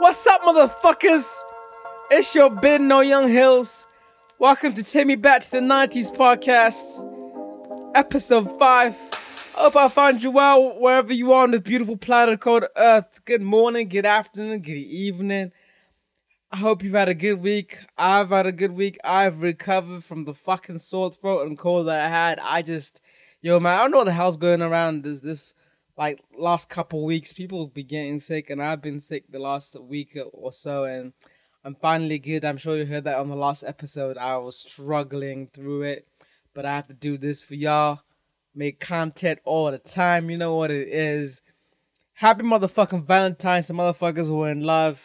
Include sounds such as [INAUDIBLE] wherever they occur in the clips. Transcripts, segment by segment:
What's up, motherfuckers? It's your Ben No Young Hills. Welcome to Take Me Back to the 90s podcast, episode 5. Hope I find you well wherever you are on this beautiful planet called Earth. Good morning, good afternoon, good evening. I hope you've had a good week. I've had a good week. I've recovered from the fucking sore throat and cold that I had. I just, yo, man, I don't know what the hell's going around this this like last couple weeks. People be getting sick, and I've been sick the last week or so, and I'm finally good. I'm sure you heard that on the last episode. I was struggling through it, but I have to do this for y'all. Make content all the time. You know what it is. Happy motherfucking Valentine's to motherfuckers who are in love.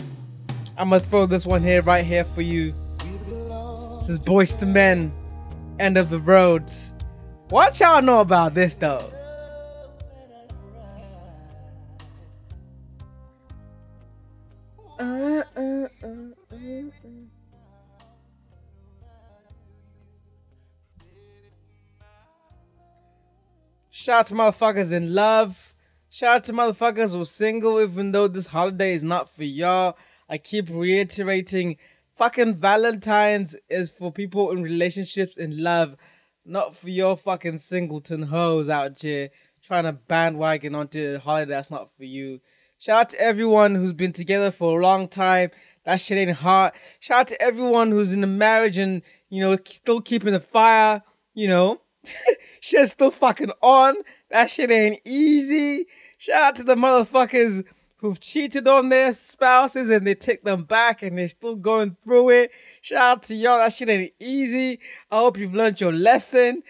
I'm gonna throw this one here, right here for you. This is Boyz II Men, End of the Road. What y'all know about this though? Uh, uh, uh. Shout out to motherfuckers in love. Shout out to motherfuckers who are single, even though this holiday is not for y'all. I keep reiterating fucking Valentine's is for people in relationships in love, not for your fucking singleton hoes out here trying to bandwagon onto a holiday that's not for you. Shout out to everyone who's been together for a long time. That shit ain't hard. Shout out to everyone who's in a marriage and, you know, still keeping the fire, you know. [LAUGHS] Shit's still fucking on. That shit ain't easy. Shout out to the motherfuckers who've cheated on their spouses and they take them back and they're still going through it. Shout out to y'all. That shit ain't easy. I hope you've learned your lesson.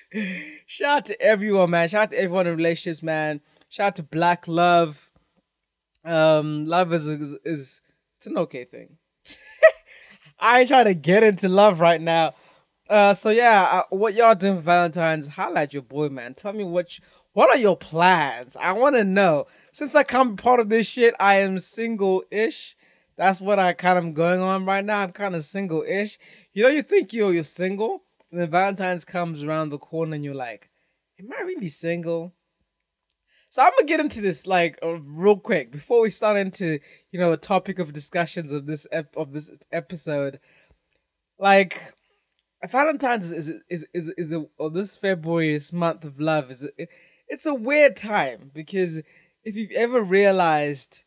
[LAUGHS] Shout out to everyone, man. Shout out to everyone in relationships, man. Shout out to Black Love. Um, love is is, is it's an okay thing. [LAUGHS] I ain't trying to get into love right now. Uh, so yeah, uh, what y'all doing Valentine's? Highlight your boy, man. Tell me what you, what are your plans? I want to know. Since I come part of this shit, I am single-ish. That's what I kind of going on right now. I'm kind of single-ish. You know, you think you're you're single, and then Valentine's comes around the corner, and you're like, "Am I really single?" So I'm gonna get into this like uh, real quick before we start into you know the topic of discussions of this ep- of this episode. Like Valentine's is is is is, a or this February is month of love is a, it's a weird time because if you've ever realized,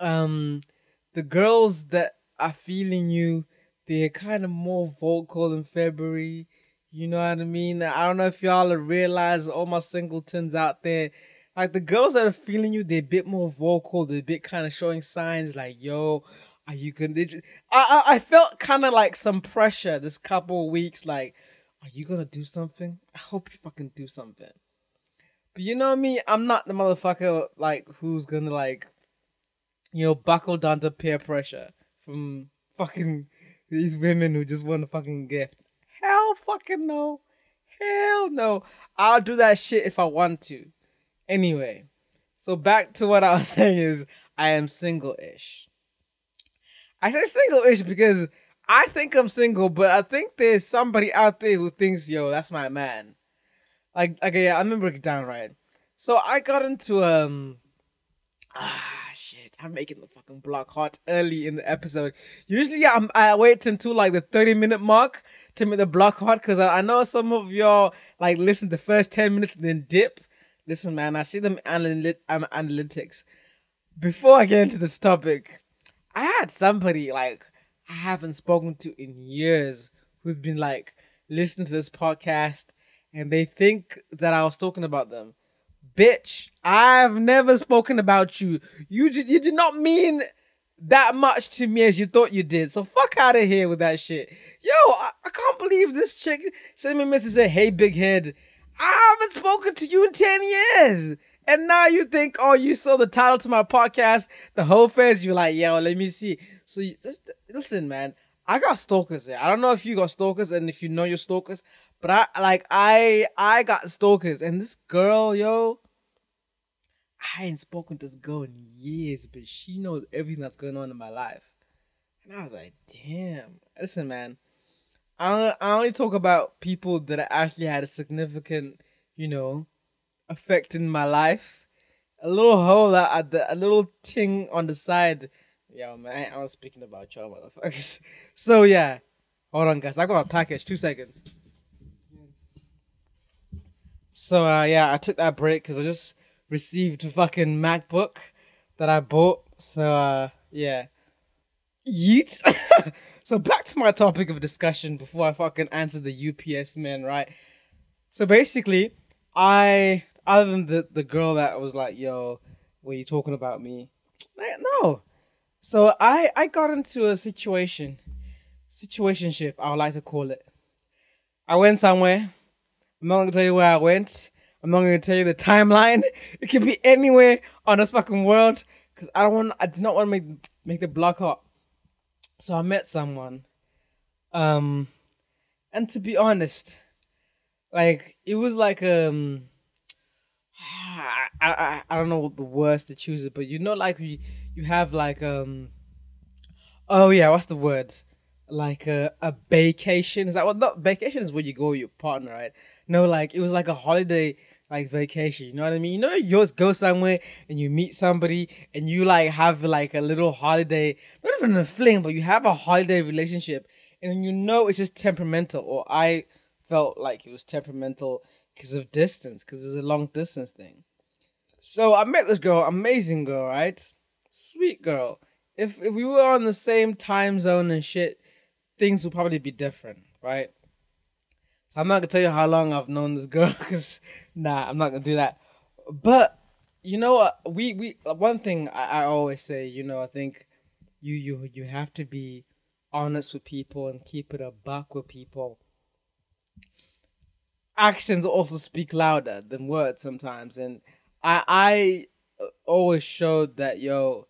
um, the girls that are feeling you, they're kind of more vocal in February. You know what I mean? I don't know if y'all realize all my singletons out there. Like the girls that are feeling you, they're a bit more vocal. They're a bit kind of showing signs like, yo, are you gonna? I I, I felt kind of like some pressure this couple weeks. Like, are you gonna do something? I hope you fucking do something. But you know me, I'm not the motherfucker like who's gonna like, you know, buckle down to peer pressure from fucking these women who just want a fucking gift. Hell fucking no. Hell no. I'll do that shit if I want to. Anyway, so back to what I was [LAUGHS] saying is I am single-ish. I say single-ish because I think I'm single, but I think there's somebody out there who thinks, yo, that's my man. Like, okay, yeah, I'm gonna break it down right. So I got into um, [SIGHS] ah I'm making the fucking block hot early in the episode. Usually, I'm, I wait until like the 30 minute mark to make the block hot because I, I know some of y'all like listen the first 10 minutes and then dip. Listen, man, I see them um, analytics. Before I get into this topic, I had somebody like I haven't spoken to in years who's been like listening to this podcast and they think that I was talking about them. Bitch, I've never spoken about you. You you did not mean that much to me as you thought you did. So fuck out of here with that shit. Yo, I, I can't believe this chick sent me a message "Hey, big head, I haven't spoken to you in ten years." And now you think, oh, you saw the title to my podcast, the whole face. You're like, yo, let me see. So you, just, listen, man. I got stalkers there. I don't know if you got stalkers and if you know your stalkers, but I like I I got stalkers and this girl, yo, I ain't spoken to this girl in years, but she knows everything that's going on in my life. And I was like, damn. Listen, man. I only, talk about people that actually had a significant, you know, effect in my life. a little hole at the a little thing on the side. Yo, man, I was speaking about y'all motherfuckers. [LAUGHS] So yeah, hold on, guys. I got a package. Two seconds. So uh, yeah, I took that break because I just received fucking MacBook that I bought. So uh, yeah, yeet. [LAUGHS] so back to my topic of discussion before I fucking answer the UPS man, right? So basically, I other than the the girl that was like, "Yo, were you talking about me?" Like, no. So I I got into a situation, situationship. I would like to call it. I went somewhere. I'm not gonna tell you where I went. I'm not gonna tell you the timeline. [LAUGHS] It could be anywhere on this fucking world. Cause I don't want. I do not want to make make the block hot. So I met someone. Um, and to be honest, like it was like um. [SIGHS] I, I, I don't know what the words to choose it, but you know, like you you have like um. Oh yeah, what's the word? Like a, a vacation. Is that what not vacation is where you go with your partner, right? No, like it was like a holiday like vacation. You know what I mean? You know, you just go somewhere and you meet somebody and you like have like a little holiday, not even a fling, but you have a holiday relationship, and you know it's just temperamental. Or I felt like it was temperamental because of distance, because it's a long distance thing. So I met this girl, amazing girl, right? Sweet girl. If if we were on the same time zone and shit, things will probably be different, right? So I'm not gonna tell you how long I've known this girl, [LAUGHS] cause nah, I'm not gonna do that. But you know? We we one thing I, I always say, you know, I think you you you have to be honest with people and keep it a buck with people. Actions also speak louder than words sometimes, and I I uh, always showed that yo,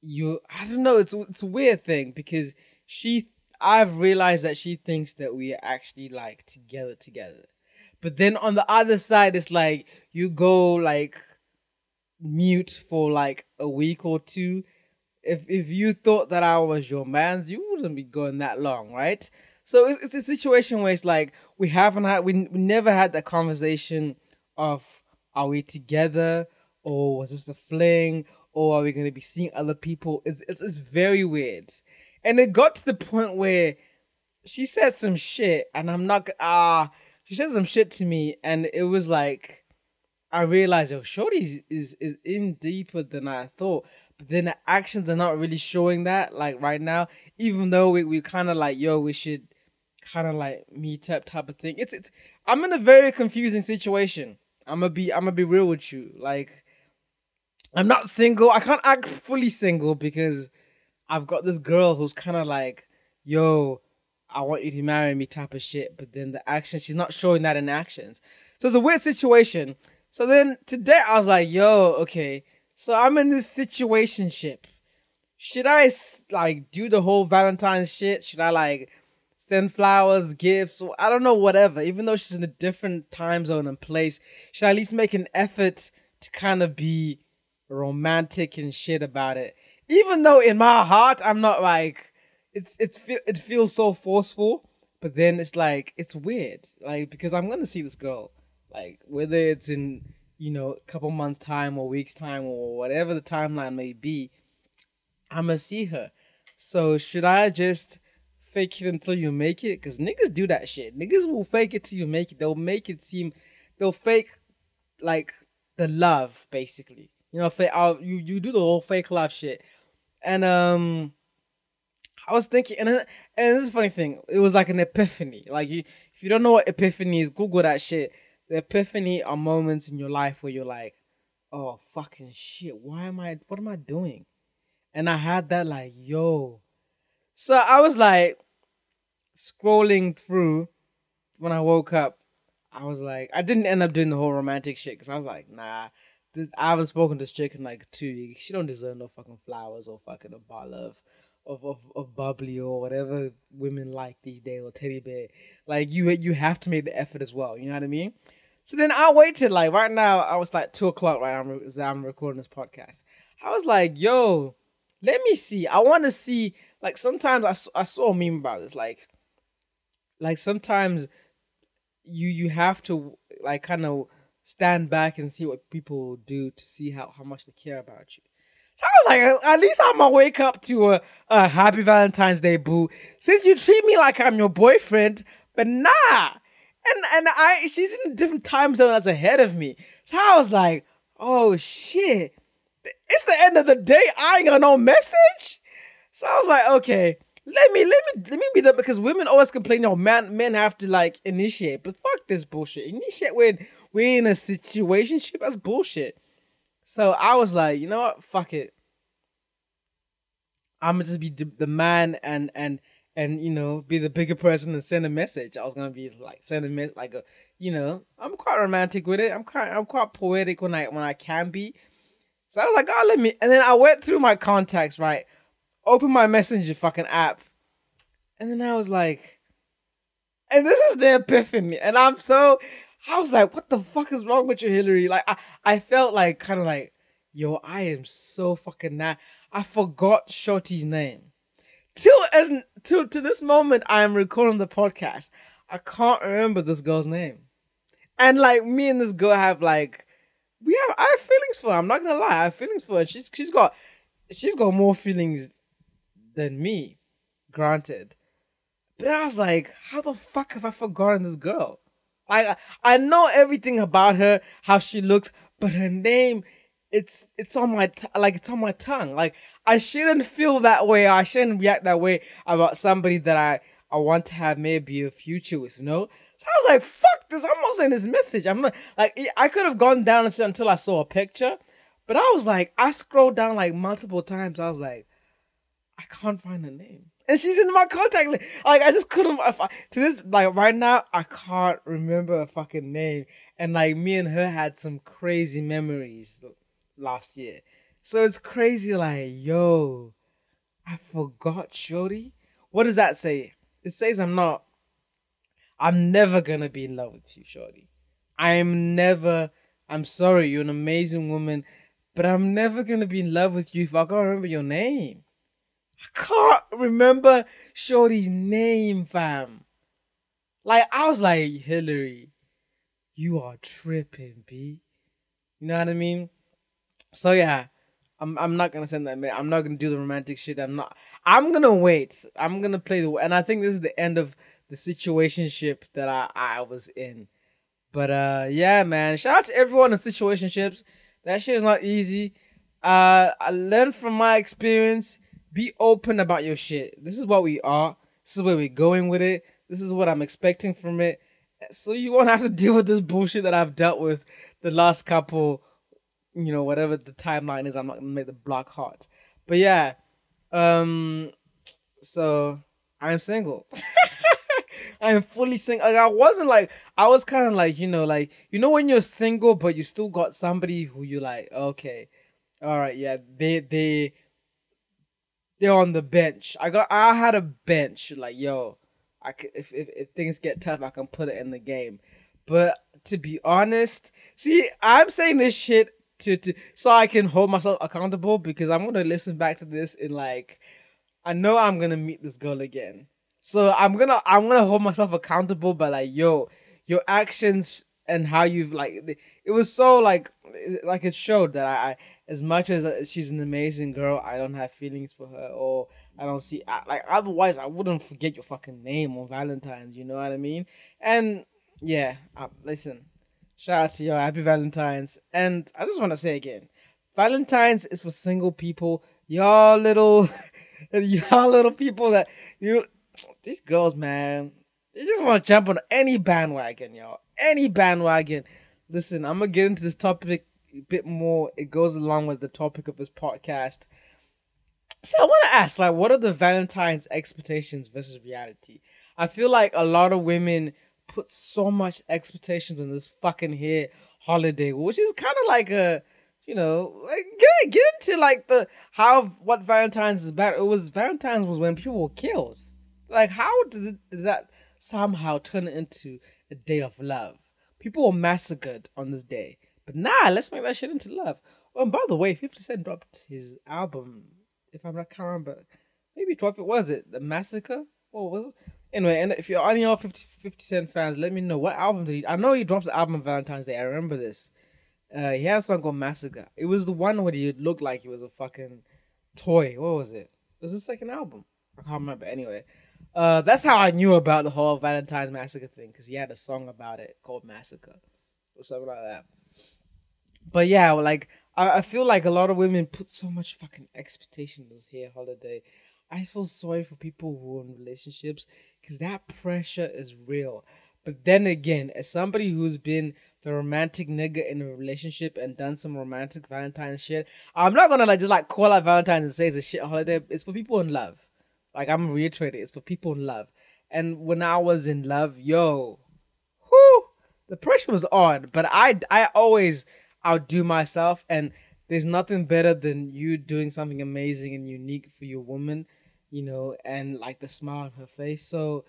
you I don't know, it's it's a weird thing because she I've realized that she thinks that we are actually like together together. But then on the other side, it's like you go like mute for like a week or two. If if you thought that I was your man's, you wouldn't be going that long, right? So it's, it's a situation where it's like we haven't had we, we never had that conversation of are we together or was this a fling or are we going to be seeing other people? It's, it's it's very weird. And it got to the point where she said some shit, and I'm not ah. Uh, she said some shit to me, and it was like I realized, oh, Shorty is is in deeper than I thought. But then the actions are not really showing that, like right now. Even though we we kind of like, yo, we should kind of like meet up type of thing. It's it's. I'm in a very confusing situation. I'm gonna be I'm gonna be real with you. Like, I'm not single. I can't act fully single because I've got this girl who's kind of like, yo, I want you to marry me type of shit. But then the action, she's not showing that in actions. So it's a weird situation. So then today I was like, yo, okay. So I'm in this situation ship. Should I like do the whole Valentine's shit? Should I like send flowers, gifts, I don't know, whatever. Even though she's in a different time zone and place, should I at least make an effort to kind of be romantic and shit about it? Even though in my heart I'm not like it's it's it feels so forceful, but then it's like it's weird, like because I'm gonna see this girl, like whether it's in you know a couple months time or weeks time or whatever the timeline may be, I'm gonna see her. So should I just fake it until you make it? Cause niggas do that shit. Niggas will fake it till you make it. They'll make it seem, they'll fake like the love basically. You know, fake. I'll, uh, you you do the whole fake love shit and um, I was thinking, and and this is a funny thing. It was like an epiphany. Like you, if you don't know what epiphany is, Google that shit. The epiphany are moments in your life where you're like, oh fucking shit, why am I? What am I doing? And I had that like, yo. So I was like scrolling through when I woke up. I was like, I didn't end up doing the whole romantic shit because I was like, nah, this I haven't spoken to this chick in like two weeks. She don't deserve no fucking flowers or fucking a bottle of of, of, of bubbly or whatever women like these days or teddy bear. Like you you have to make the effort as well. You know what I mean? So then I waited like right now. I was like two o'clock right. I'm I'm recording this podcast. I was like, yo, let me see. I want to see. Like sometimes I, I saw a meme about this. Like like sometimes you you have to like kind of stand back and see what people do to see how, how much they care about you. So I was like, uh, at least I'm gonna wake up to a, a happy Valentine's Day, boo. Since you treat me like I'm your boyfriend, but nah. And and I she's in a different time zone that's ahead of me. So I was like, oh shit. It's the end of the day. I ain't got no message. So I was like, okay, let me let me let me be that because women always complain, oh man, men have to like initiate. But fuck this bullshit. Initiate when we're in a situation. That's bullshit. So I was like, you know what? Fuck it. I'm gonna just be the man and and and you know be the bigger person and send a message. I was gonna be like send a message like a you know I'm quite romantic with it. I'm quite I'm quite poetic when I when I can be. So I was like, oh let me and then I went through my contacts right, open my messenger fucking app, and then I was like, and this is the epiphany, and I'm so I was like, what the fuck is wrong with you, Hillary? Like, I, I felt like kind of like, yo, I am so fucking not. I forgot Shorty's name. Till as to to this moment, I am recording the podcast. I can't remember this girl's name, and like me and this girl have like, we have I have feelings for her. I'm not gonna lie, I have feelings for her. She's she's got she's got more feelings than me, granted. But I was like, how the fuck have I forgotten this girl? I I know everything about her, how she looks, but her name, it's it's on my t- like it's on my tongue. Like I shouldn't feel that way. I shouldn't react that way about somebody that I I want to have maybe a future with. You know. So I was like, fuck this. I'm not saying this message. I'm not like I could have gone down until I saw a picture, but I was like, I scrolled down like multiple times. I was like, I can't find her name and she's in my contact list. Like I just couldn't. I, to this, like right now, I can't remember a fucking name. And like me and her had some crazy memories last year. So it's crazy. Like yo, I forgot, shorty. What does that say? It says I'm not. I'm never gonna be in love with you, shorty. I'm never. I'm sorry, you're an amazing woman, but I'm never gonna be in love with you if I can't remember your name. I can't remember Shorty's name, fam. Like, I was like, Hillary, you are tripping, B. You know what I mean? So yeah, I'm I'm not gonna send that man. I'm not gonna do the romantic shit. I'm not. I'm gonna wait. I'm gonna play the. And I think this is the end of the situationship that I I was in. But uh, yeah, man. Shout out to everyone in situationships. That shit is not easy. Uh, I learned from my experience be open about your shit. This is what we are. This is where we're going with it. This is what I'm expecting from it. So you won't have to [LAUGHS] deal with this bullshit that I've dealt with the last couple, you know, whatever the timeline is. I'm not gonna make the block hot. But yeah, um, so I'm single. [LAUGHS] I am fully single. Like, I wasn't like I was kind of like you know like you know when you're single but you still got somebody who you like okay, all right yeah they they they're on the bench. I got I had a bench like yo, I could if, if if things get tough, I can put it in the game. But to be honest, see, I'm saying this shit to to so I can hold myself accountable because I'm gonna listen back to this in like I know I'm gonna meet this girl again. So I'm gonna I'm gonna hold myself accountable by like yo, your actions and how you've like it was so like like it showed that I, I as much as uh, she's an amazing girl, I don't have feelings for her, or I don't see like otherwise I wouldn't forget your fucking name on Valentine's. You know what I mean? And yeah, uh, listen, shout out to you, happy Valentine's, and I just want to say again, Valentine's is for single people. Y'all little, [LAUGHS] y'all little people that you, these girls, man, they just want to jump on any bandwagon, y'all, any bandwagon. Listen, I'm gonna get into this topic bit more. It goes along with the topic of this podcast. So I want to ask, like, what are the Valentine's expectations versus reality? I feel like a lot of women put so much expectations on this fucking here holiday, which is kind of like a, you know, like get get into like the how what Valentine's is about. It was Valentine's was when people were killed. Like, how did, it, did that somehow turn into a day of love? People were massacred on this day. But nah, let's make that shit into love. Oh, and by the way, 50 Cent dropped his album, if I'm not can't remember, maybe 12 it was it, The Massacre? Or was it? Anyway, and if you're any all 50, 50 Cent fans, let me know what album did he. I know he dropped the album Valentine's Day. I remember this. Uh, he had a song called Massacre. It was the one where he looked like he was a fucking toy. What was it? It was the second album. I can't remember. Anyway, uh, that's how I knew about the whole Valentine's Massacre thing because he had a song about it called Massacre or something like that. But yeah, like I, I feel like a lot of women put so much fucking expectation in this here holiday. I feel sorry for people who are in relationships because that pressure is real. But then again, as somebody who's been the romantic nigga in a relationship and done some romantic Valentine's shit, I'm not gonna like just like call out Valentine's and say it's a shit holiday. It's for people in love. Like I'm reiterating, it's for people in love. And when I was in love, yo, whoo, the pressure was on. But I I always outdo myself, and there's nothing better than you doing something amazing and unique for your woman you know, and like the smile on her face. So,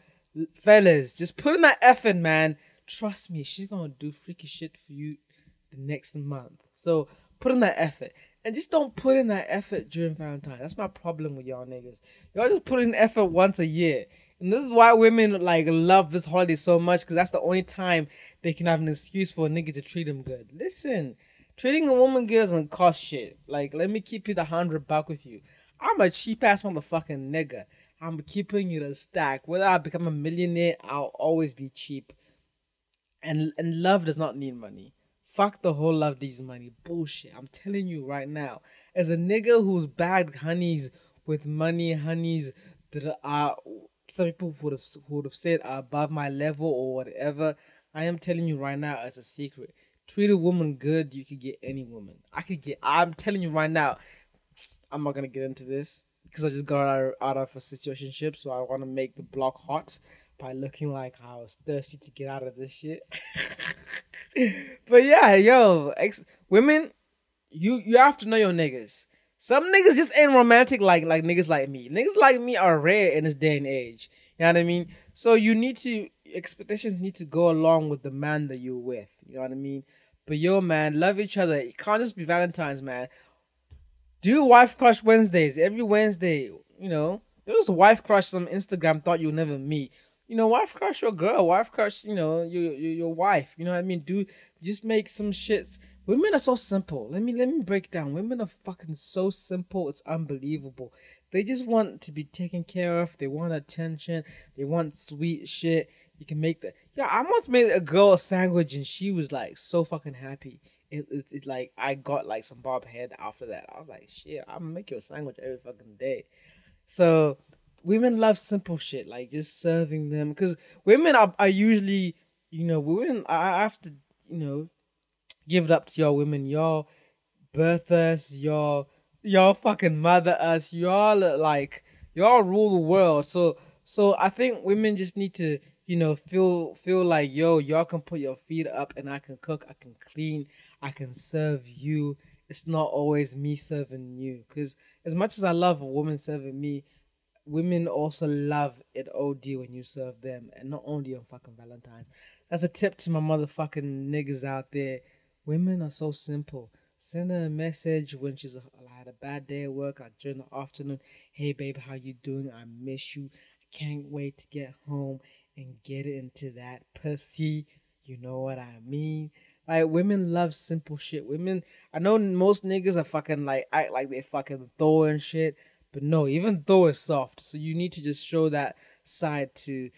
fellas, just put in that effort, man. Trust me, she's gonna do freaky shit for you the next month. So put in that effort. And just don't put in that effort during Valentine. That's my problem with y'all niggas. Y'all just put in effort once a year. And this is why women like love this holiday so much, because that's the only time they can have an excuse for a nigga to treat them good. Listen, treating a woman good doesn't cost shit. Like, let me keep it a hundred buck with you. I'm a cheap ass motherfucking nigga. I'm keeping it a stack. Whether I become a millionaire, I'll always be cheap. And and love does not need money. Fuck the whole love needs money. Bullshit. I'm telling you right now. As a nigga who's bagged honeys with money, honeys that are some people would have would have said are above my level or whatever. I am telling you right now as a secret. Treat a woman good, you could get any woman. I could get I'm telling you right now, I'm not gonna get into this because I just got out, out of a situationship, so I want to make the block hot by looking like I was thirsty to get out of this shit. [LAUGHS] but yeah, yo, ex- women, you you have to know your niggas. Some niggas just ain't romantic like like niggas like me. Niggas like me are rare in this day and age. You know what I mean? So you need to expectations need to go along with the man that you're with. You know what I mean? But yo, man, love each other. It can't just be Valentine's, man do wife crush Wednesdays every Wednesday. You know, there was a wife crush on Instagram thought you'll never meet. You know, wife crush your girl, wife crush, you know, your, your your wife. You know what I mean? Do just make some shits. Women are so simple. Let me let me break down. Women are fucking so simple. It's unbelievable. They just want to be taken care of. They want attention. They want sweet shit. You can make that. Yeah, I once made a girl a sandwich and she was like so fucking happy it, it's, it's like I got like some bob head after that. I was like, shit, I'm gonna make you a sandwich every fucking day. So women love simple shit, like just serving them. Because women are, are usually, you know, women, I have to, you know, give it up to y'all women. Y'all birth us, y'all, y'all fucking mother us. Y'all like, y'all rule the world. So, so I think women just need to you know, feel feel like yo, y'all can put your feet up and I can cook, I can clean, I can serve you. It's not always me serving you. Cause as much as I love a woman serving me, women also love it OD when you serve them, and not only on fucking Valentine's. That's a tip to my motherfucking niggas out there. Women are so simple. Send her a message when she's had a bad day at work, like during the afternoon. Hey babe, how you doing? I miss you. I can't wait to get home and get into that pussy. You know what I mean? Like women love simple shit. Women, I know most niggas are fucking like act like they fucking Thor and shit, but no, even though it's soft. So you need to just show that side to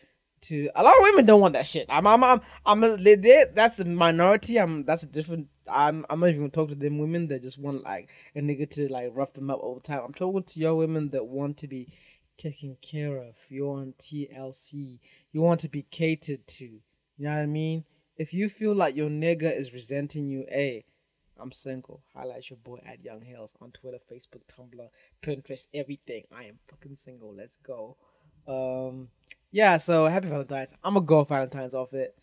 to a lot of women don't want that shit. I'm I'm I'm, I'm a, they, that's a minority. I'm that's a different. I'm I'm not even gonna talk to them women that just want like a nigga to like rough them up all the time. I'm talking to your women that want to be taken care of. You're on TLC. You want to be catered to. You know what I mean? If you feel like your nigga is resenting you, hey, I'm single. Highlight your boy at Young Hills on Twitter, Facebook, Tumblr, Pinterest, everything. I am fucking single. Let's go. Um, yeah. So happy Valentine's. I'm gonna go Valentine's off it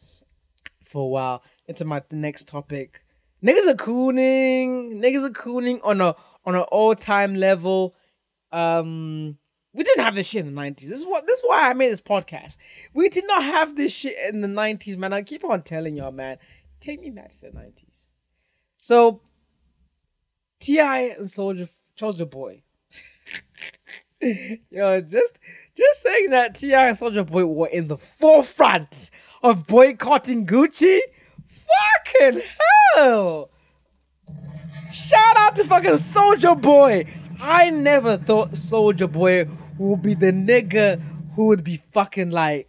for a while. Into my next topic. Niggas are cooning. Niggas are cooning on a on an all time level. Um, we didn't have this shit in the nineties. This is what this is why I made this podcast. We did not have this shit in the nineties, man. I keep on telling y'all, man. Take me back to the nineties. So T.I. and Soulja Soulja Boy. [LAUGHS] Yo, just just saying that T.I. and Soulja Boy were in the forefront of boycotting Gucci. Fucking hell! Shout out to fucking Soulja Boy. I never thought Soulja Boy would be the nigga who would be fucking like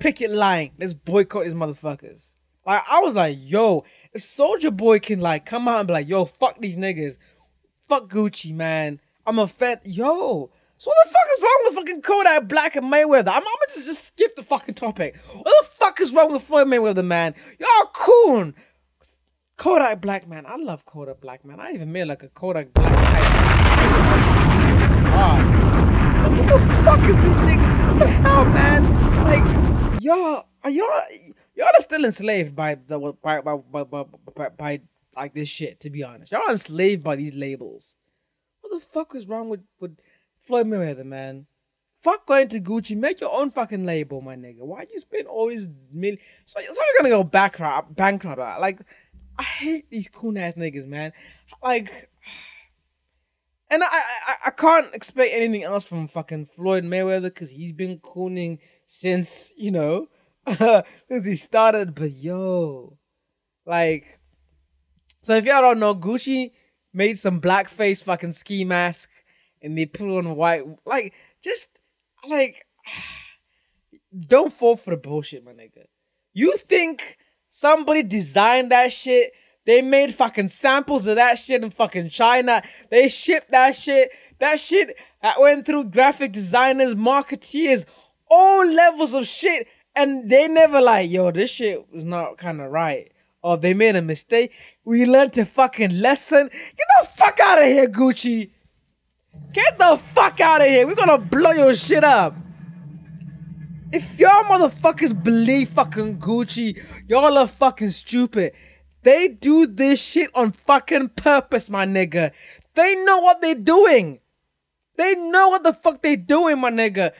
picket line. Let's boycott these motherfuckers. Like I was like, yo, if Soulja Boy can like come out and be like, yo, fuck these niggas, fuck Gucci, man. I'm a fan. Yo, so what the fuck is wrong with fucking Kodak Black and Mayweather? I'm, I'm gonna just, just skip the fucking topic. What the fuck is wrong with Floyd Mayweather, man? Y'all cool. Kodak Black, man. I love Kodak Black, man. I even made like a Kodak Black type. But what the fuck is these niggas? What the hell, man? Like, y'all, are y'all, y'all are still enslaved by the by by by, by, by, by like this shit. To be honest, y'all enslaved by these labels. What the fuck is wrong with with Floyd Mayweather, man. Fuck going to Gucci. Make your own fucking label, my nigga. Why you spend all these million? So, so you're gonna go bankrupt, bankrupt. Uh, like, I hate these cool ass niggas, man. Like, [SIGHS] and I, I, I can't expect anything else from fucking Floyd Mayweather because he's been cooning since you know, [LAUGHS] since he started. But yo, like, so if y'all don't know, Gucci made some blackface fucking ski mask and they put on white. Like, just like, [SIGHS] don't fall for the bullshit, my nigga. You think somebody designed that shit? They made fucking samples of that shit in fucking China. They shipped that shit. That shit that went through graphic designers, marketeers, all levels of shit. And they never like, yo, this shit was not kind of right. Or they made a mistake. We learned a fucking lesson. Get the fuck out of here, Gucci. Get the fuck out of here. We're gonna blow your shit up. If y'all motherfuckers believe fucking Gucci, y'all are fucking stupid. They do this shit on fucking purpose, my nigga. They know what they're doing. They know what the fuck they're doing, my nigga.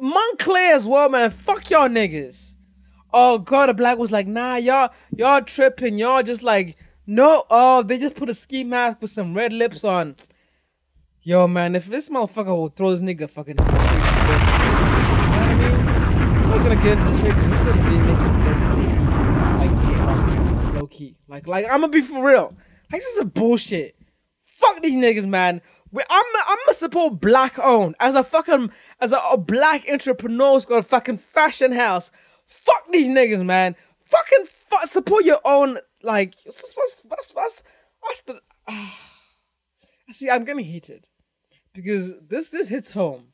Moncler as well, man. Fuck y'all niggas. Oh god, the black was like, nah, y'all, y'all tripping. Y'all just like, no, oh, they just put a ski mask with some red lips on. Yo, man, if this motherfucker will throw this nigga fucking in the street, you know I mean? I'm not gonna get into this shit because it's gonna be me like low key. Like, like I'm gonna be for real. Like this is a bullshit. Fuck these niggas, man. I'm I'm gonna support black owned as a fucking as a, a black entrepreneur's got a fucking fashion house. Fuck these niggas, man. Fucking fuck, support your own like. What's what's what's what's, what's the. Uh, [SIGHS] See, I'm getting heated because this this hits home.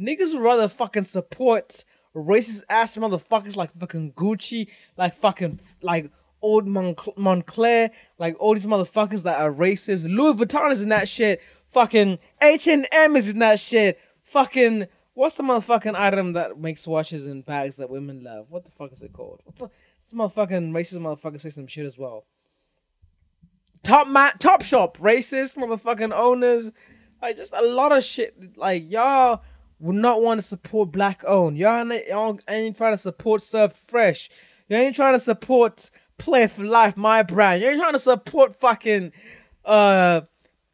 Niggas would rather fucking support racist ass motherfuckers like fucking Gucci, like fucking like old Moncler, like all these motherfuckers that are racist. Louis Vuitton is in that shit. Fucking H and M is in that shit. Fucking what's the motherfucking item that makes watches and bags that women love? What the fuck is it called? What the this motherfucking racist motherfucker say some shit as well. Top mat, Top Shop, racist motherfucking owners. Like just a lot of shit. Like y'all would not want to support black owned. Y'all ain't, y'all ain't trying to support Serve Fresh. You ain't trying to support Play for Life, my brand. You're trying to support fucking uh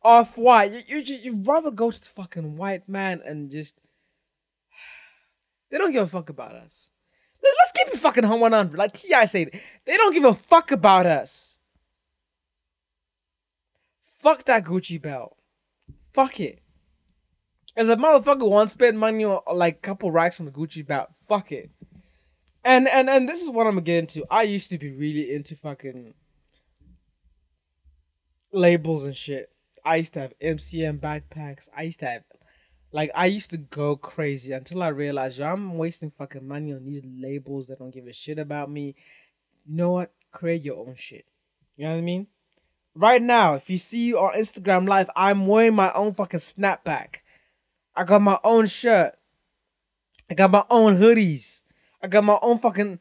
off white. You, you you'd rather go to the fucking white man and just [SIGHS] they don't give a fuck about us. Let's keep it fucking 100. Like T.I. said, they don't give a fuck about us. Fuck that Gucci belt. Fuck it. As a motherfucker wants to spend money on like couple racks on the Gucci belt, fuck it. And and and this is what I'm gonna get into. I used to be really into fucking labels and shit. I used to have MCM backpacks. I used to have like I used to go crazy until I realized yo, I'm wasting fucking money on these labels that don't give a shit about me. You know what? Create your own shit. You know what I mean? Right now, if you see you on Instagram Live, I'm wearing my own fucking snapback. I got my own shirt. I got my own hoodies. I got my own fucking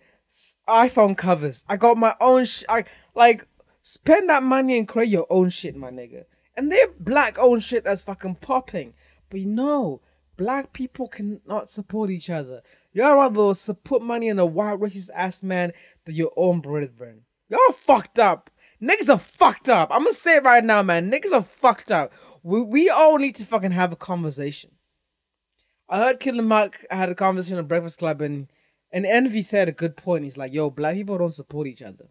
iPhone covers. I got my own sh- I like spend that money and create your own shit, my nigga. And they're black owned shit that's fucking popping. But you know, black people cannot support each other. Y'all rather support money in a white racist ass man than your own brethren. Y'all fucked up. Niggas are fucked up. I'm gonna say it right now, man. Niggas are fucked up. We, we all need to fucking have a conversation. I heard Killer Mike had a conversation on Breakfast Club, and and Envy said a good point. He's like, "Yo, black people don't support each other."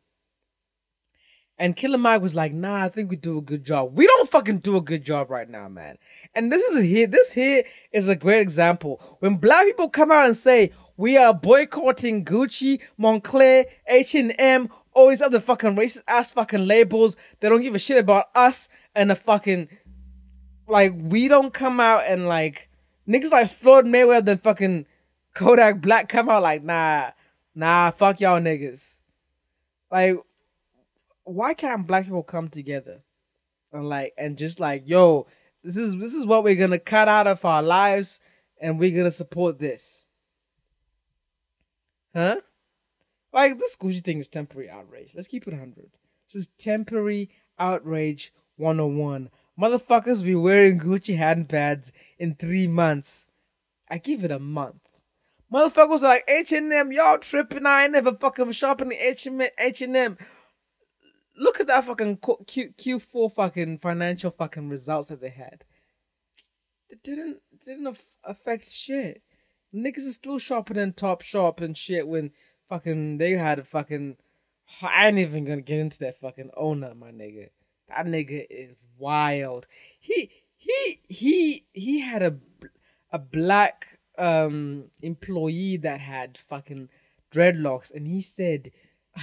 And Killer Mike was like, "Nah, I think we do a good job. We don't fucking do a good job right now, man." And this is a here. This here is a great example when black people come out and say we are boycotting Gucci, Moncler, H and M, all these other fucking racist ass fucking labels. They don't give a shit about us and the fucking like we don't come out and like niggas like Floyd Mayweather and fucking Kodak Black come out like nah, nah, fuck y'all niggas. Like, why can't black people come together and like and just like yo, this is this is what we're gonna cut out of our lives and we're gonna support this. Huh? Like this Gucci thing is temporary outrage. Let's keep it 100. This is temporary outrage 101. Motherfuckers be wearing Gucci handbags in three months. I give it a month. Motherfuckers are like H&M, y'all tripping. I ain't never fucking shopping at H&M. Look at that fucking Q, Q4 fucking financial fucking results that they had. It didn't didn't affect shit. Niggas are still shopping in Top Shop and shit when fucking they had a fucking. I ain't even gonna get into that fucking owner, my nigga. That nigga is wild. He he he he had a a black um employee that had fucking dreadlocks, and he said, [SIGHS]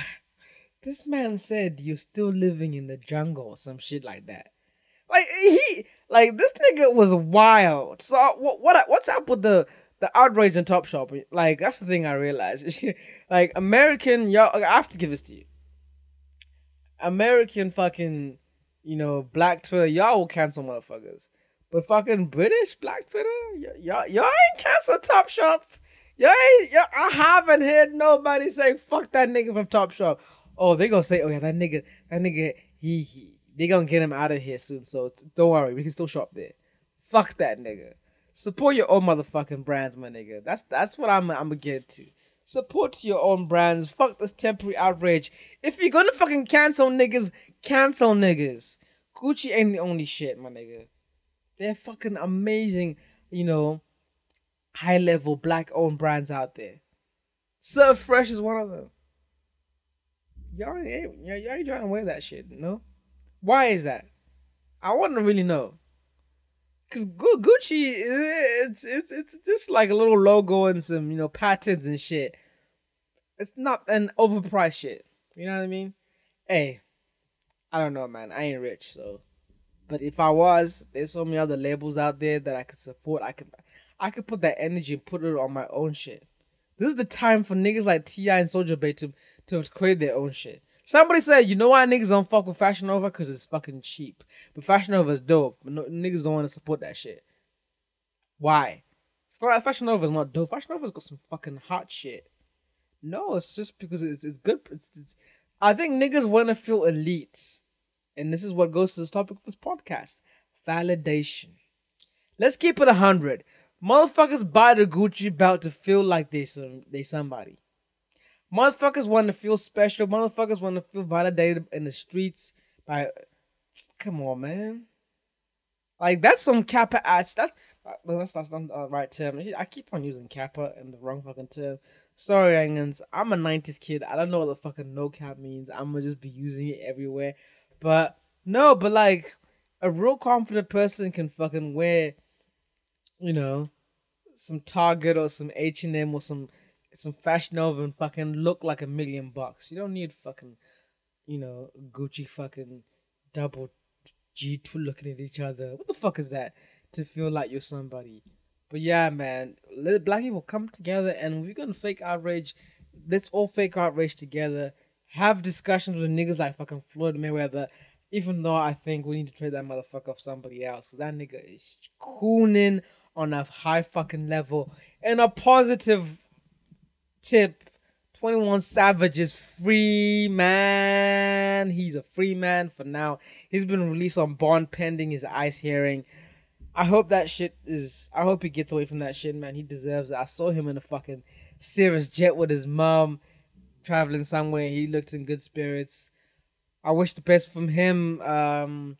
"This man said you're still living in the jungle, or some shit like that." Like he like this nigga was wild. So what what what's up with the the outrage in Top Shop, like that's the thing I realized. [LAUGHS] like American, y'all, I have to give this to you. American fucking, you know, Black Twitter, y'all will cancel motherfuckers. But fucking British Black Twitter, y'all, y'all ain't cancel Top Shop. Y'all ain't, y'all, I haven't heard nobody say fuck that nigga from Top Shop. Oh, they gonna say, oh yeah, that nigga, that nigga, he, he they gonna get him out of here soon. So don't worry, we can still shop there. Fuck that nigga. Support your own motherfucking brands, my nigga. That's that's what I'm I'm gonna get to. Support your own brands. Fuck this temporary outrage. If you're gonna fucking cancel niggas, cancel niggas. Gucci ain't the only shit, my nigga. They're fucking amazing, you know, high level black owned brands out there. Surf Fresh is one of them. Y'all ain't, y'all ain't trying to wear that shit, no? Why is that? I want to really know. Cause Gucci, it's it's it's just like a little logo and some you know patterns and shit. It's not an overpriced shit. You know what I mean? Hey, I don't know, man. I ain't rich, so. But if I was, there's so many other labels out there that I could support. I could, I could put that energy and put it on my own shit. This is the time for niggas like T.I. and Soulja Boy to to create their own shit. Somebody said, you know why niggas don't fuck with Fashion Nova? Because it's fucking cheap. But Fashion Nova is dope. But no, niggas don't want to support that shit. Why? It's not like Fashion Nova is not dope. Fashion Nova's got some fucking hot shit. No, it's just because it's, it's good. It's, it's, I think niggas want to feel elite. And this is what goes to this topic of this podcast validation. Let's keep it 100. Motherfuckers buy the Gucci belt to feel like they some they somebody. Motherfuckers want to feel special. Motherfuckers want to feel validated in the streets by. Come on, man. Like that's some kappa ass. That's that's that's not the uh, right term. I keep on using kappa in the wrong fucking term. Sorry, Angans. I'm a '90s kid. I don't know what the fucking no cap means. I'm gonna just be using it everywhere. But no, but like a real confident person can fucking wear, you know, some Target or some H and M or some some Fashion Nova and fucking look like a million bucks. You don't need fucking, you know, Gucci fucking double G two looking at each other. What the fuck is that? To feel like you're somebody. But yeah, man, let black people come together and we're gonna fake outrage. Let's all fake outrage together. Have discussions with niggas like fucking Floyd Mayweather. Even though I think we need to trade that motherfucker off somebody else, cause that nigga is cooning on a high fucking level And a positive tip 21 Savage is free, man. He's a free man for now. He's been released on bond pending his ICE hearing. I hope that shit is. I hope he gets away from that shit, man. He deserves it. I saw him in a fucking Cirrus jet with his mom, traveling somewhere. He looked in good spirits. I wish the best from him. Um,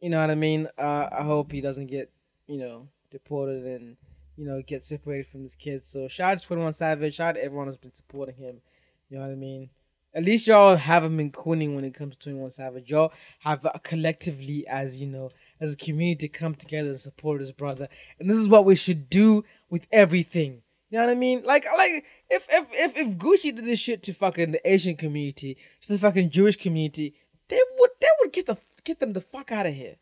you know what I mean. Uh, I hope he doesn't get, you know, deported and you know, get separated from his kids. So shout out to Twenty One Savage. Shout out to everyone who's been supporting him. You know what I mean? At least y'all haven't been cooning when it comes to Twenty One Savage. Y'all have collectively, as you know, as a community, come together and support his brother. And this is what we should do with everything. You know what I mean? Like, like if if if, if Gucci did this shit to fucking the Asian community, to the fucking Jewish community, they would they would get the get them the fuck out of here.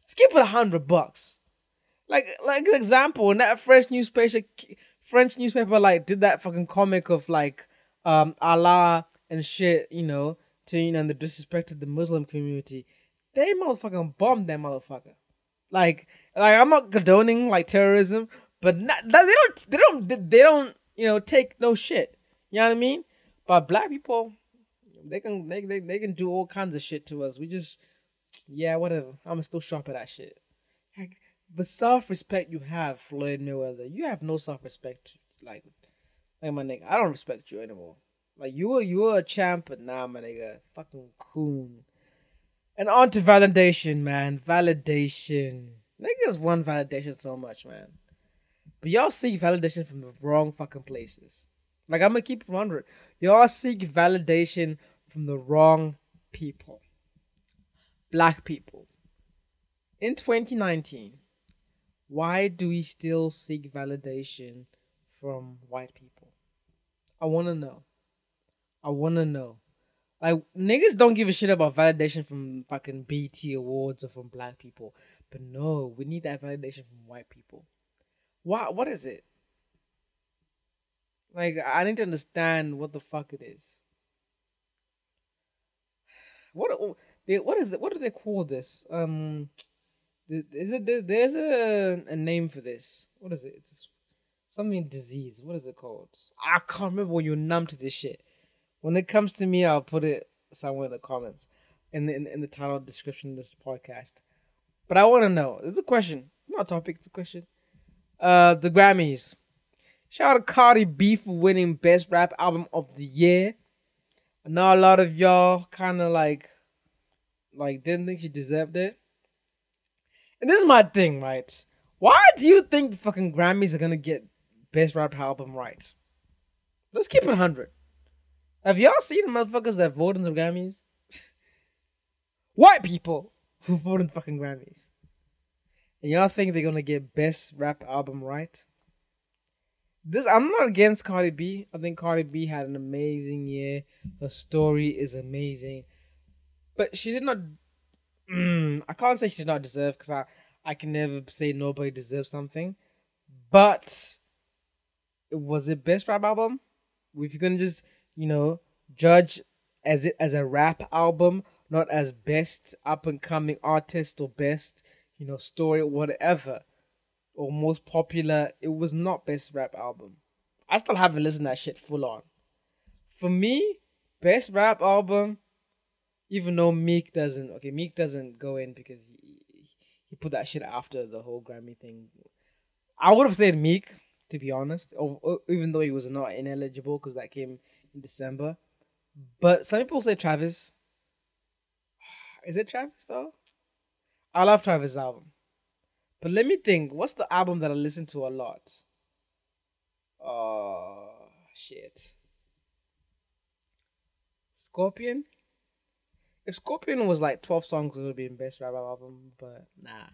Let's give it a hundred bucks. Like like example, in that French newspaper, French newspaper like did that fucking comic of like um Allah and shit, you know, to you know, and the disrespected the Muslim community. They motherfucking bombed that motherfucker. Like like I'm not condoning like terrorism, but not, they don't they don't they don't you know take no shit. You know what I mean? But black people, they can they, they, they can do all kinds of shit to us. We just yeah, whatever. I'm still sharp at that shit. Like, the self respect you have, Floyd Mayweather, you have no self respect. Like, like my nigga, I don't respect you anymore. Like you were you were a champ, but now my nigga, fucking coon. And on to validation, man. Validation. Niggas want validation so much, man. But y'all seek validation from the wrong fucking places. Like I'm gonna keep it 100. Y'all seek validation from the wrong people. Black people. In 2019, why do we still seek validation from white people? I wanna know. I wanna know. Like niggas don't give a shit about validation from fucking BET awards or from black people. But no, we need that validation from white people. What what is it? Like I need to understand what the fuck it is. What what is it? What do they call this? Um, is it there's a a name for this? What is it? It's something disease. What is it called? I can't remember when you're numb to this shit. When it comes to me, I'll put it somewhere in the comments, in the in, in the title description of this podcast. But I want to know. It's a question, not a topic. It's a question. Uh, the Grammys. Shout out to Cardi B for winning Best Rap Album of the Year. I know a lot of y'all kind of like, like didn't think she deserved it. And this is my thing, right? Why do you think the fucking Grammys are gonna get Best Rap Album right? Let's keep it 100. Have y'all seen the motherfuckers that vote in the Grammys? [LAUGHS] White people who vote in the fucking Grammys. And y'all think they're gonna get best rap album right? This I'm not against Cardi B. I think Cardi B had an amazing year. Her story is amazing, but she did not. Mm, I can't say she did not deserve because I I can never say nobody deserves something, but was it best rap album? If you're gonna just you know, judge as it as a rap album, not as best up and coming artist or best, you know, story or whatever, or most popular. It was not best rap album. I still haven't listened to that shit full on. For me, best rap album, even though Meek doesn't, okay, Meek doesn't go in because he, he put that shit after the whole Grammy thing. I would have said Meek, to be honest, even though he was not ineligible because that came in December. But some people say Travis. [SIGHS] Is it Travis though? I love Travis' album. But let me think. What's the album that I listen to a lot? Oh shit. Scorpion. If Scorpion was like twelve songs, it would be the best rap album. But nah,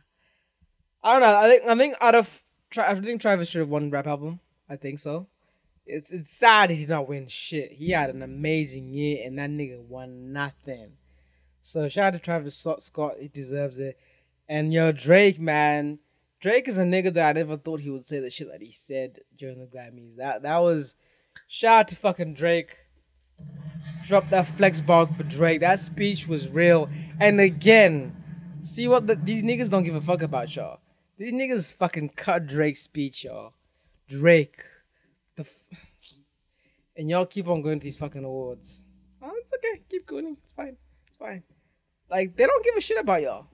I don't know. I think I think out of I think Travis should have won rap album. I think so it's it's sad he did not win shit. He had an amazing year and that nigga won nothing. So shout out to Travis Scott, he deserves it. And yo, Drake, man, Drake is a nigga that I never thought he would say the shit that he said during the Grammys. That that was shout out to fucking Drake. Drop that flex bog for Drake. That speech was real. And again, see what the, these niggas don't give a fuck about y'all. These niggas fucking cut Drake's speech, y'all. Drake the f- and y'all keep on going to these fucking awards. Oh, it's okay. Keep going. It's fine. It's fine. Like they don't give a shit about y'all.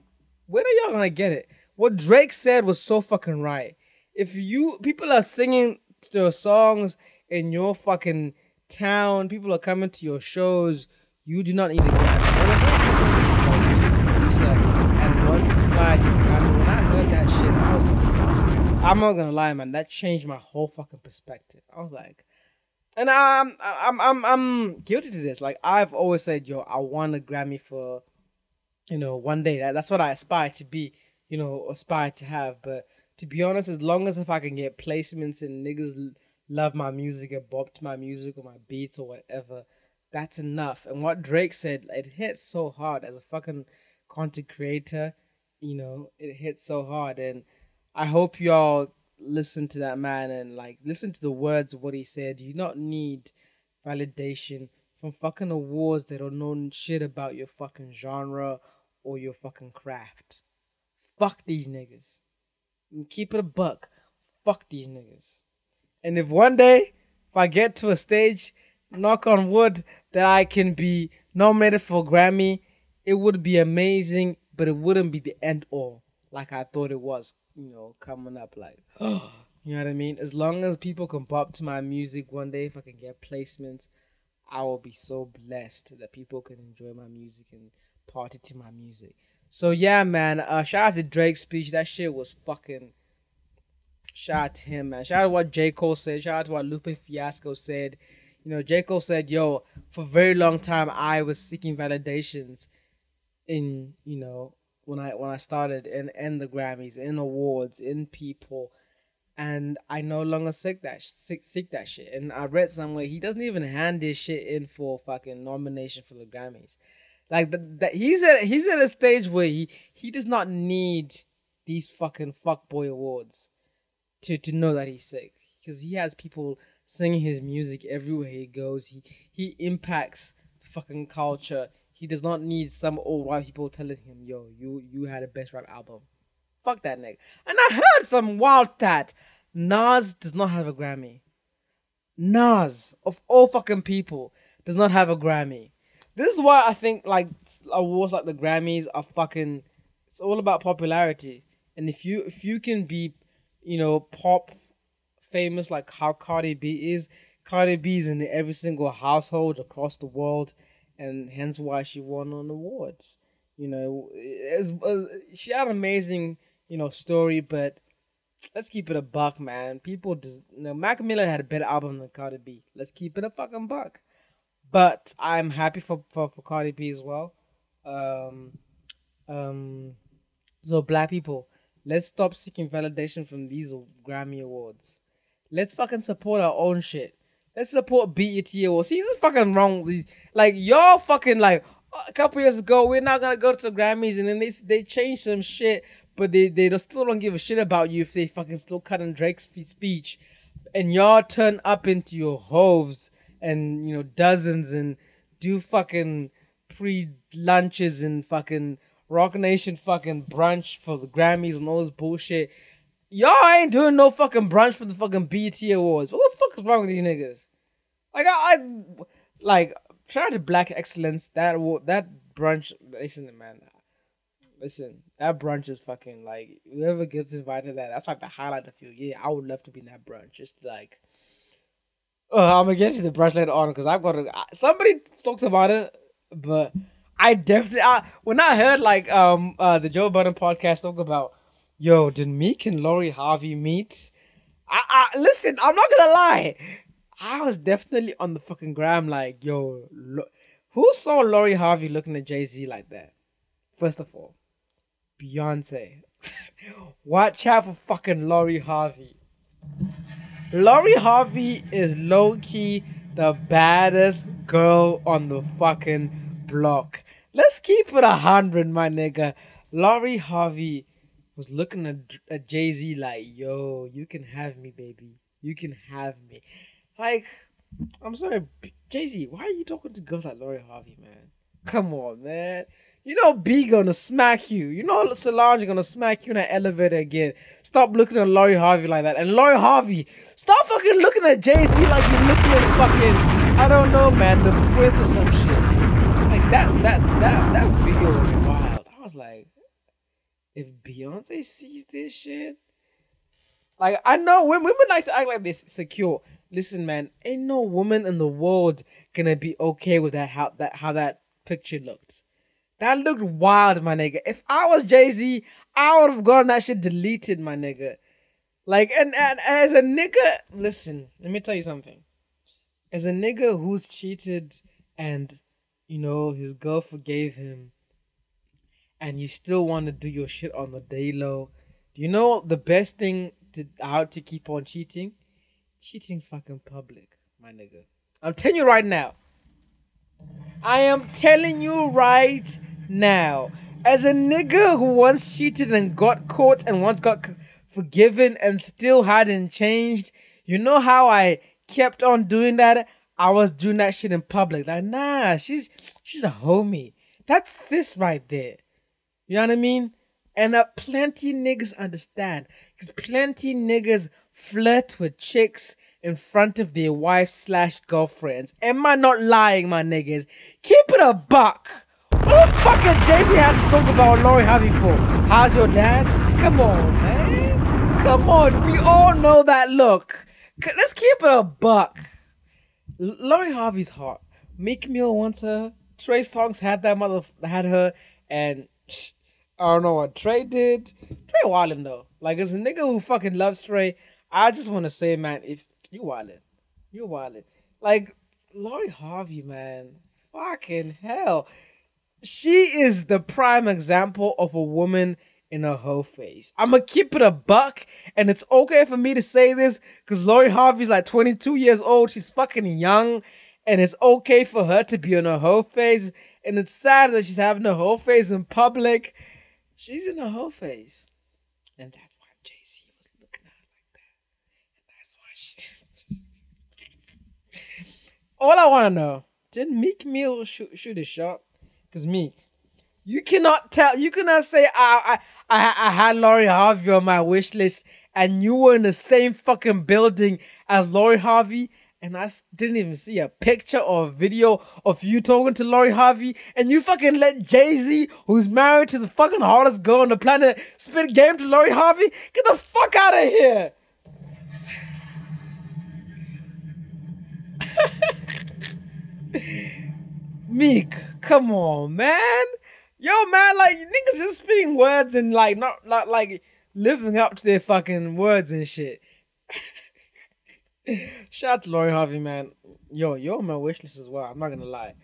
When are y'all gonna get it? What Drake said was so fucking right. If you people are singing the songs in your fucking town, people are coming to your shows. You do not need a Grammy. And once inspired to Grammy, when I heard that shit, I was like, I'm not gonna lie, man. That changed my whole fucking perspective. I was like, and I'm I'm I'm I'm guilty to this. Like I've always said, yo, I want a Grammy for, you know, one day. That, that's what I aspire to be. You know, aspire to have. But to be honest, as long as if I can get placements and niggas love my music and bop to my music or my beats or whatever, that's enough. And what Drake said, it hits so hard as a fucking content creator. You know, it hits so hard, and I hope y'all listen to that man and like listen to the words of what he said. You not need validation from fucking awards that don't know shit about your fucking genre or your fucking craft. Fuck these niggas. And keep it a buck. Fuck these niggas. And if one day, if I get to a stage, knock on wood, that I can be nominated for Grammy, it would be amazing, but it wouldn't be the end all like I thought it was, you know, coming up. Like, [GASPS] you know what I mean? As long as people can pop to my music one day, if I can get placements, I will be so blessed that people can enjoy my music and party to my music. So yeah, man. Uh, shout out to Drake's speech. That shit was fucking. Shout out to him, man. Shout out to what J Cole said. Shout out to what Lupe Fiasco said. You know, J Cole said, "Yo, for a very long time, I was seeking validations in you know when I when I started in in the Grammys, in awards, in people." And I no longer seek that seek, seek that shit. And I read somewhere he doesn't even hand this shit in for fucking nomination for the Grammys. Like that, he's at he's at a stage where he he does not need these fucking fuckboy awards to to know that he's sick because he has people singing his music everywhere he goes. He he impacts fucking culture. He does not need some old white people telling him, "Yo, you you had a best rap album." Fuck that nigga. And I heard some wild stat. Nas does not have a Grammy. Nas of all fucking people does not have a Grammy. This is why I think like awards like the Grammys are fucking. It's all about popularity, and if you if you can be, you know, pop famous like how Cardi B is, Cardi B is in every single household across the world, and hence why she won on awards. You know, she had an amazing you know story, but let's keep it a buck, man. People just you know Mac Miller had a better album than Cardi B. Let's keep it a fucking buck. But I'm happy for, for, for Cardi B as well. Um, um, so black people, let's stop seeking validation from these Grammy awards. Let's fucking support our own shit. Let's support BET awards. See, this is fucking wrong. With. Like y'all fucking like a couple years ago, we're not gonna go to the Grammys, and then they they changed some shit, but they they still don't give a shit about you if they fucking still cutting Drake's speech, and y'all turn up into your hoves and you know dozens and do fucking pre lunches and fucking Roc Nation fucking brunch for the Grammys and all this bullshit. Y'all ain't doing no fucking brunch for the fucking BET Awards. What the fuck is wrong with these niggas? Like I, I like shout out to Black Excellence. That that brunch. Listen, man. Listen, that brunch is fucking like whoever gets invited to that. That's like the highlight of your year. I would love to be in that brunch. Just like uh, I'm gonna get to the brush later on because I've got to. Somebody talked about it, but I definitely I, when I heard like um uh the Joe Budden podcast talk about yo did Meek and Lori Harvey meet? I, I listen. I'm not gonna lie. I was definitely on the fucking gram like yo. Lo- who saw Lori Harvey looking at Jay Z like that? First of all, Beyonce. [LAUGHS] Watch out for fucking Lori Harvey. Lori Harvey is low key the baddest girl on the fucking block. Let's keep it a hundred, my nigga. Lori Harvey was looking at, at Jay Z like, yo, you can have me, baby. You can have me. Like, I'm sorry, Jay Z, why are you talking to girls like Lori Harvey, man? Come on, man. You know B gonna smack you. You know Solange gonna smack you in that elevator again. Stop looking at Lori Harvey like that. And Lori Harvey, stop fucking looking at Jay Z like you're looking at fucking I don't know, man, the Prince or some shit. Like that, that, that, that video was wild. I was like, if Beyonce sees this shit, like I know women like to act like this secure. Listen, man, ain't no woman in the world gonna be okay with that how that how that picture looked. That looked wild, my nigga. If I was Jay Z, I would have gotten that shit deleted, my nigga. Like, and, and as a nigga, listen, let me tell you something. As a nigga who's cheated and, you know, his girl forgave him, and you still want to do your shit on the day low, do you know the best thing to how to keep on cheating? Cheating fucking public, my nigga. I'm telling you right now. I am telling you right now. As a nigga who once cheated and got caught and once got forgiven and still hadn't changed. You know how I kept on doing that? I was doing that shit in public. Like, nah, she's she's a homie. That's sis right there. You know what I mean? And uh, plenty niggas understand. Because plenty niggas flirt with chicks in front of their wives slash girlfriends. Am I not lying, my niggas? Keep it a buck. What the fuck Jay-Z had to talk about Lori Harvey for? How's your dad? Come on, man. Come on, we all know that look. Let's keep it a buck. Lori Harvey's hot. Meek Mill wants her. Trey Songz had that mother had her, and I don't know what Trey did. Trey wildin' though. Like as a nigga who fucking loves Trey, I just want to say, man, if you wildin', you wildin'. Like Lori Harvey, man, fucking hell. She is the prime example of a woman in a hoe face. I'm gonna keep it a buck, and it's okay for me to say this because Lori Harvey's like 22 years old. She's fucking young, and it's okay for her to be in a hoe face. And it's sad that she's having a hoe face in public. She's in a hoe face, and that's why Jay Z was looking at her like that, and that's why she. [LAUGHS] All I want to know: Did Meek Mill shoot, shoot a shot? Cause Meek you cannot tell. You cannot say I I I, I had Lori Harvey on my wish list, and you were in the same fucking building as Lori Harvey, and I didn't even see a picture or a video of you talking to Lori Harvey, and you fucking let Jay Z, who's married to the fucking hottest girl on the planet, spit game to Lori Harvey. Get the fuck out of here. [LAUGHS] Meek, come on, man. Yo, man, like niggas just speaking words and like not not like living up to their fucking words and shit. [LAUGHS] Shout out to Lori Harvey, man. Yo, you're on my wish list as well. I'm not gonna lie,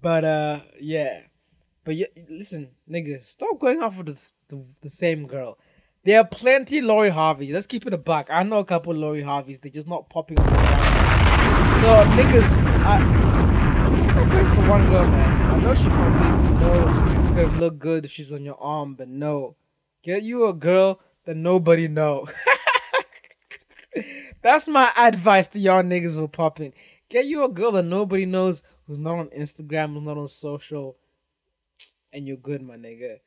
but uh, yeah, but yeah, listen, nigga, stop going off with the, the, the same girl. There are plenty Lori Harveys. Let's keep it a buck. I know a couple Lori Harveys. They're just not popping on the ground. So niggas, I going for one girl, man. I know she popping. No it's gonna look good if she's on your arm, but no. Get you a girl that nobody know. [LAUGHS] That's my advice to y'all niggas who are popping. Get you a girl that nobody knows who's not on Instagram, who's not on social, and you're good, my nigga.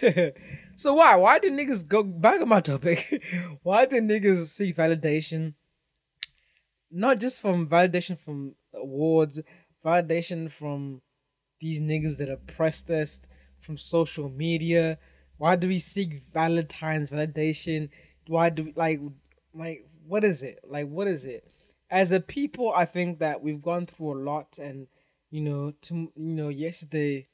[LAUGHS] so why? Why do niggas go back on my topic? [LAUGHS] why do niggas seek validation? Not just from validation from awards, validation from these niggas that oppressed us, from social media? Why do we seek Valentine's validation? Why do we like like what is it? Like what is it? As a people, I think that we've gone through a lot and you know, to you know, yesterday,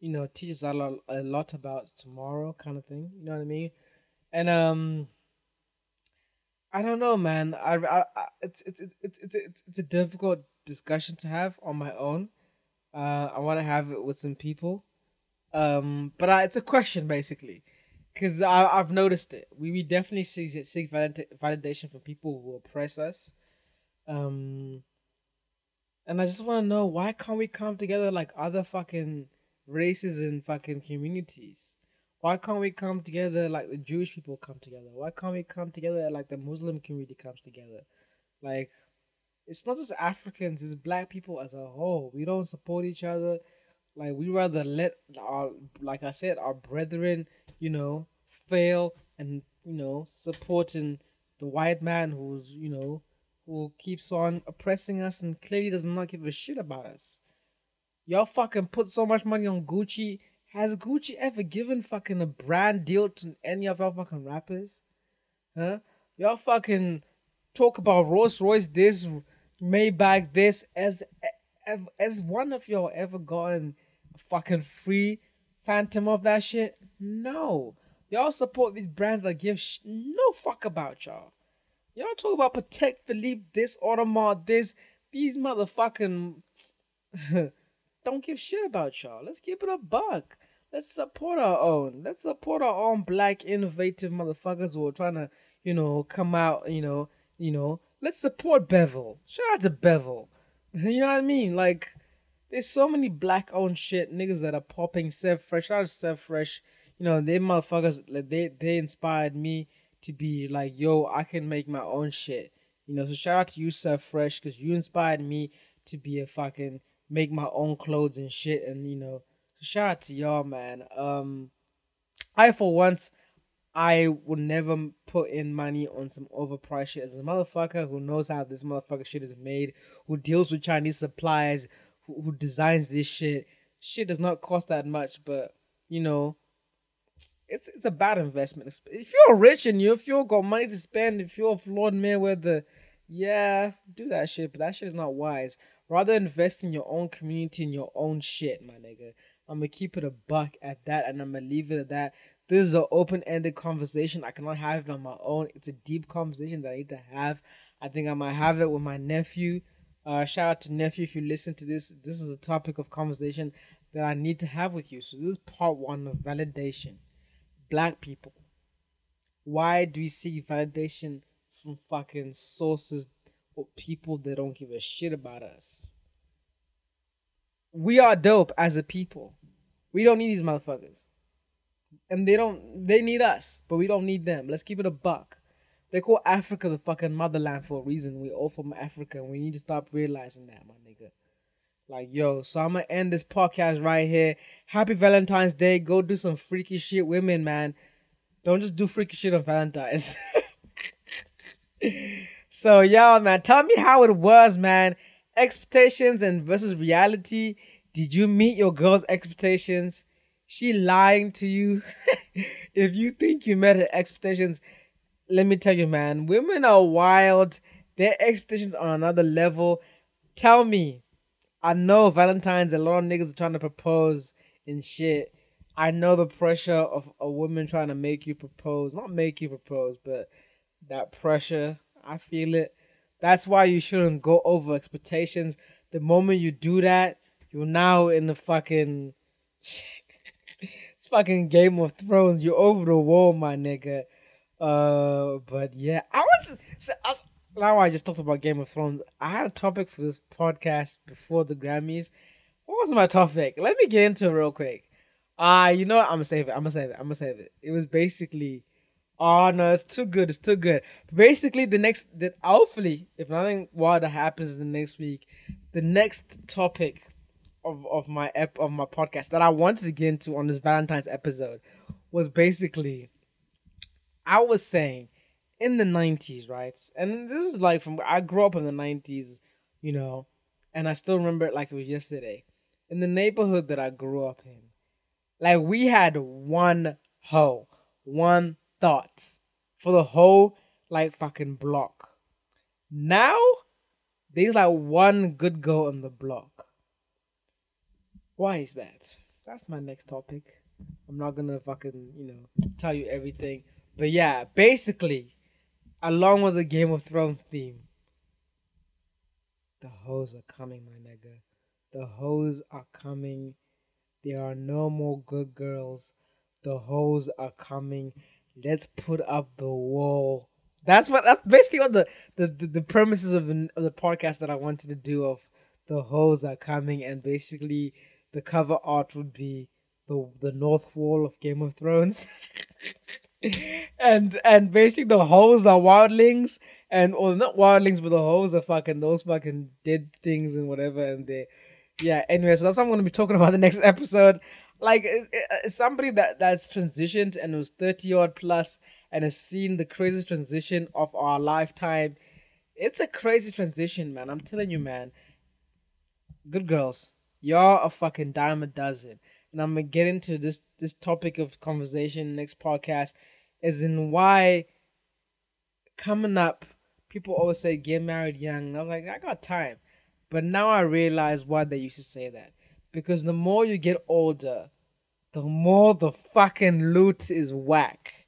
you know, teaches a lot, a lot about tomorrow kind of thing. You know what I mean? And um I don't know, man. I, I, it's, it's it's it's it's it's a difficult discussion to have on my own. Uh, I want to have it with some people. Um, but I, it's a question basically, because I've noticed it. We, we definitely seek, seek validation from people who oppress us. Um, and I just want to know why can't we come together like other fucking races and fucking communities? Why can't we come together like the Jewish people come together? Why can't we come together like the Muslim community comes together? Like, it's not just Africans; it's Black people as a whole. We don't support each other like we rather let our, like I said, our brethren, you know, fail and you know supporting the white man who's you know who keeps on oppressing us and clearly does not give a shit about us. Y'all fucking put so much money on Gucci. Has Gucci ever given fucking a brand deal to any of y'all fucking rappers? Huh? Y'all fucking talk about Rolls Royce this, Maybach this. As as one of y'all ever gotten fucking free phantom of that shit? No. Y'all support these brands that give sh- no fuck about y'all. Y'all talk about Patek Philippe, this Audemars, this these motherfucking [LAUGHS] don't give shit about y'all. Let's keep it a buck. Let's support our own. Let's support our own black innovative motherfuckers who are trying to, you know, come out, you know, you know. Let's support Bevel. Shout out to Bevel. [LAUGHS] You know what I mean? Like, there's so many black owned shit niggas that are popping. Seth Fresh, shout out to Seth Fresh. You know, they motherfuckers like they they inspired me to be like, yo, I can make my own shit. You know, so shout out to you, Seth Fresh, because you inspired me to be a fucking make my own clothes and shit. And you know, so shout out to y'all, man. Um, I for once, I would never put in money on some overpriced shit. As a motherfucker who knows how this motherfucker shit is made, who deals with Chinese suppliers, who, who designs this shit, shit does not cost that much. But you know, it's it's a bad investment. If you're rich and you if you got money to spend, if you're Floyd Mayweather, yeah, do that shit. But that shit is not wise. Rather invest in your own community and your own shit, my nigga. I'm gonna keep it a buck at that, and I'm gonna leave it at that. This is an open-ended conversation. I cannot have it on my own. It's a deep conversation that I need to have. I think I might have it with my nephew. Uh, shout out to nephew if you listen to this. This is a topic of conversation that I need to have with you. So this is part one of validation. Black people. Why do we seek validation from fucking sources people that don't give a shit about us? We are dope as a people. We don't need these motherfuckers and they don't they need us, but we don't need them. Let's keep it a buck. They call Africa the fucking motherland for a reason. We all from Africa, and we need to stop realizing that, my nigga. Like, yo, so I'm gonna end this podcast right here. Happy Valentine's Day. Go do some freaky shit, women, man. Don't just do freaky shit on Valentine's. [LAUGHS] so, y'all, man, tell me how it was, man. Expectations and versus reality. Did you meet your girl's expectations? she lying to you. [LAUGHS] if you think you met her expectations, let me tell you, man, women are wild. Their expectations are another level. Tell me, I know Valentine's, a lot of niggas are trying to propose and shit. I know the pressure of a woman trying to make you propose. Not make you propose, but that pressure. I feel it. That's why you shouldn't go over expectations. The moment you do that, you're now in the fucking [LAUGHS] it's fucking Game of Thrones. You're over the wall, my nigga. Uh, but yeah, I want to. I, now I just talked about Game of Thrones. I had a topic for this podcast before the Grammys. What was my topic? Let me get into it real quick. Uh, you know what? I'm gonna save it. I'm gonna save it. I'm gonna save it. It was basically. Oh no, it's too good. It's too good. Basically, the next that hopefully, if nothing wild happens the next week, the next topic of, of my ep- of my podcast that I wanted to get into on this Valentine's episode was basically I was saying in the 90s, right? And this is like from I grew up in the 90s, you know, and I still remember it like it was yesterday. In the neighborhood that I grew up in, like we had one hoe, one thought for the whole like fucking block. Now there's like one good girl on the block. Why is that? That's my next topic. I'm not gonna fucking, you know, tell you everything. But yeah, basically, along with the Game of Thrones theme, the hoes are coming, my nigga. The hoes are coming. There are no more good girls. The hoes are coming. Let's put up the wall. That's what. That's basically what the the, the, the premises of the, of the podcast that I wanted to do. Of the hoes are coming, and basically the cover art would be the the North Wall of Game of Thrones. [LAUGHS] and and basically the holes are wildlings and or not wildlings but the holes are fucking those fucking dead things and whatever and they yeah anyway so that's what i'm going to be talking about the next episode like uh, somebody that that's transitioned and was 30 odd plus and has seen the craziest transition of our lifetime it's a crazy transition man i'm telling you man good girls Y'all a fucking dime a dozen. And I'm gonna get into this this topic of conversation next podcast, is in why coming up, people always say get married young. I was like, I got time. But now I realize why they used to say that. Because the more you get older, the more the fucking loot is whack.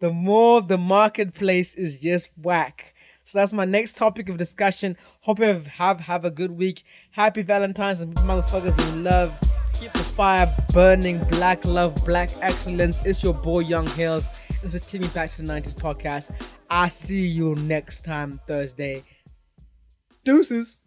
The more the marketplace is just whack. So that's my next topic of discussion. Hope you have have, a good week. Happy Valentine's and motherfuckers you love. Keep the fire burning. Black love, black excellence. It's your boy Young Hills. It's a Timmy Back to the 90s podcast. I see you next time Thursday. Deuces.